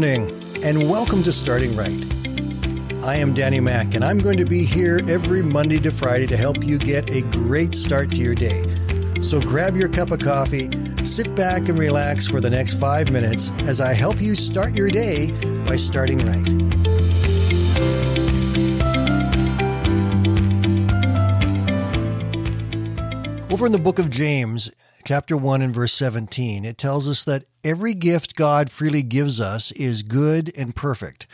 morning, and welcome to Starting Right. I am Danny Mack, and I'm going to be here every Monday to Friday to help you get a great start to your day. So grab your cup of coffee, sit back, and relax for the next five minutes as I help you start your day by starting right. Over in the book of James, chapter 1 and verse 17, it tells us that every gift God freely gives us is good and perfect.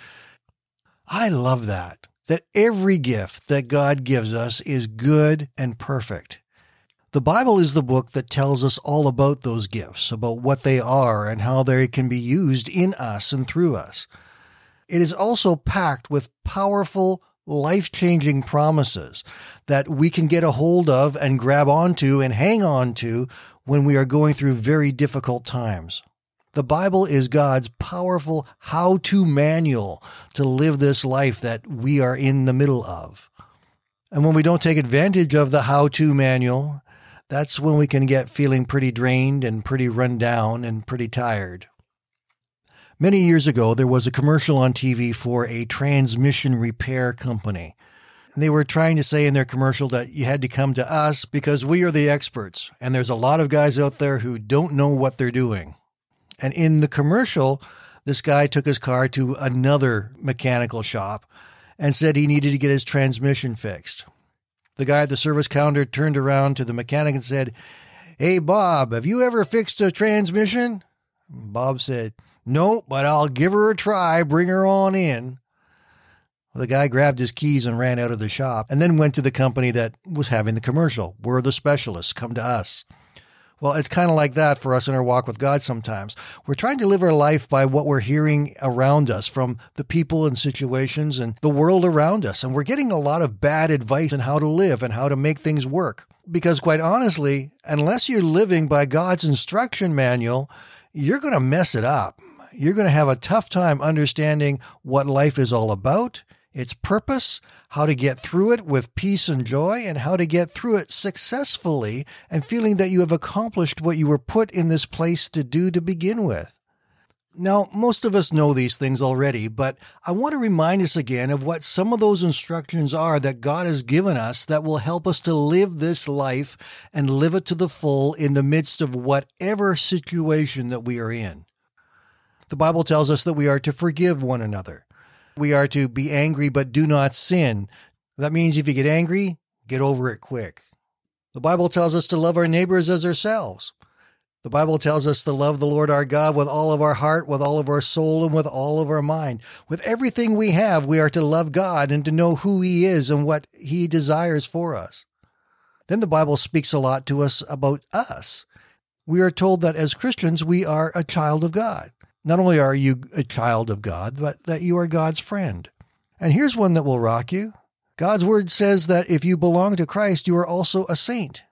I love that, that every gift that God gives us is good and perfect. The Bible is the book that tells us all about those gifts, about what they are and how they can be used in us and through us. It is also packed with powerful, life changing promises that we can get a hold of and grab onto and hang on to when we are going through very difficult times. The Bible is God's powerful how to manual to live this life that we are in the middle of. And when we don't take advantage of the how to manual, that's when we can get feeling pretty drained and pretty run down and pretty tired. Many years ago, there was a commercial on TV for a transmission repair company. They were trying to say in their commercial that you had to come to us because we are the experts. And there's a lot of guys out there who don't know what they're doing. And in the commercial, this guy took his car to another mechanical shop and said he needed to get his transmission fixed. The guy at the service counter turned around to the mechanic and said, Hey, Bob, have you ever fixed a transmission? Bob said, Nope, but I'll give her a try. Bring her on in. The guy grabbed his keys and ran out of the shop and then went to the company that was having the commercial. We're the specialists. Come to us. Well, it's kind of like that for us in our walk with God sometimes. We're trying to live our life by what we're hearing around us from the people and situations and the world around us. And we're getting a lot of bad advice on how to live and how to make things work. Because quite honestly, unless you're living by God's instruction manual, you're going to mess it up you're going to have a tough time understanding what life is all about, its purpose, how to get through it with peace and joy, and how to get through it successfully and feeling that you have accomplished what you were put in this place to do to begin with. Now, most of us know these things already, but I want to remind us again of what some of those instructions are that God has given us that will help us to live this life and live it to the full in the midst of whatever situation that we are in. The Bible tells us that we are to forgive one another. We are to be angry, but do not sin. That means if you get angry, get over it quick. The Bible tells us to love our neighbors as ourselves. The Bible tells us to love the Lord our God with all of our heart, with all of our soul, and with all of our mind. With everything we have, we are to love God and to know who He is and what He desires for us. Then the Bible speaks a lot to us about us. We are told that as Christians, we are a child of God. Not only are you a child of God, but that you are God's friend. And here's one that will rock you. God's word says that if you belong to Christ, you are also a saint.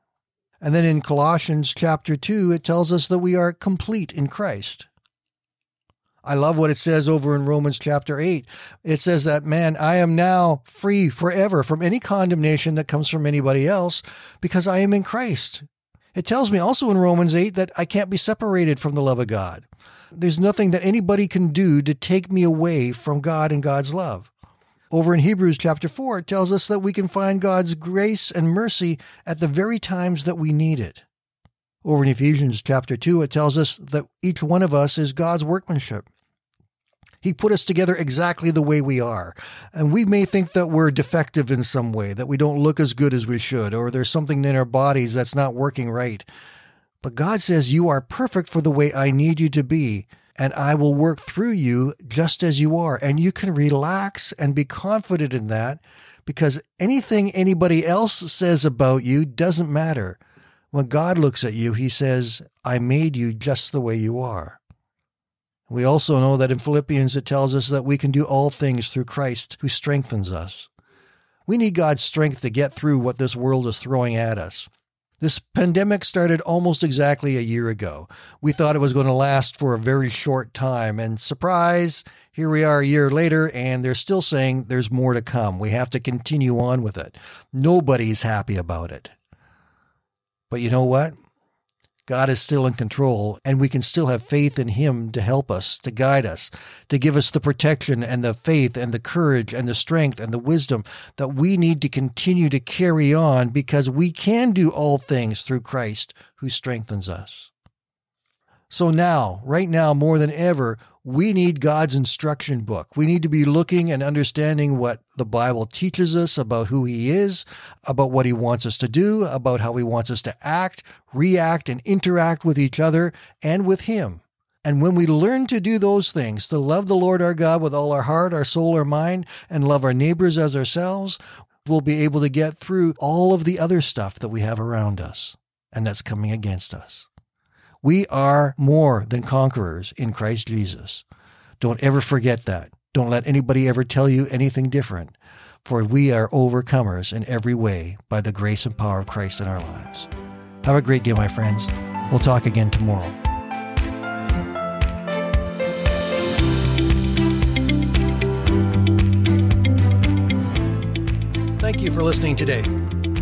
And then in Colossians chapter 2, it tells us that we are complete in Christ. I love what it says over in Romans chapter 8. It says that, man, I am now free forever from any condemnation that comes from anybody else because I am in Christ. It tells me also in Romans 8 that I can't be separated from the love of God. There's nothing that anybody can do to take me away from God and God's love. Over in Hebrews chapter 4, it tells us that we can find God's grace and mercy at the very times that we need it. Over in Ephesians chapter 2, it tells us that each one of us is God's workmanship. He put us together exactly the way we are. And we may think that we're defective in some way, that we don't look as good as we should, or there's something in our bodies that's not working right. But God says, You are perfect for the way I need you to be, and I will work through you just as you are. And you can relax and be confident in that because anything anybody else says about you doesn't matter. When God looks at you, he says, I made you just the way you are. We also know that in Philippians it tells us that we can do all things through Christ who strengthens us. We need God's strength to get through what this world is throwing at us. This pandemic started almost exactly a year ago. We thought it was going to last for a very short time, and surprise, here we are a year later, and they're still saying there's more to come. We have to continue on with it. Nobody's happy about it. But you know what? God is still in control and we can still have faith in Him to help us, to guide us, to give us the protection and the faith and the courage and the strength and the wisdom that we need to continue to carry on because we can do all things through Christ who strengthens us. So now, right now, more than ever, we need God's instruction book. We need to be looking and understanding what the Bible teaches us about who He is, about what He wants us to do, about how He wants us to act, react, and interact with each other and with Him. And when we learn to do those things, to love the Lord our God with all our heart, our soul, our mind, and love our neighbors as ourselves, we'll be able to get through all of the other stuff that we have around us and that's coming against us. We are more than conquerors in Christ Jesus. Don't ever forget that. Don't let anybody ever tell you anything different, for we are overcomers in every way by the grace and power of Christ in our lives. Have a great day, my friends. We'll talk again tomorrow. Thank you for listening today,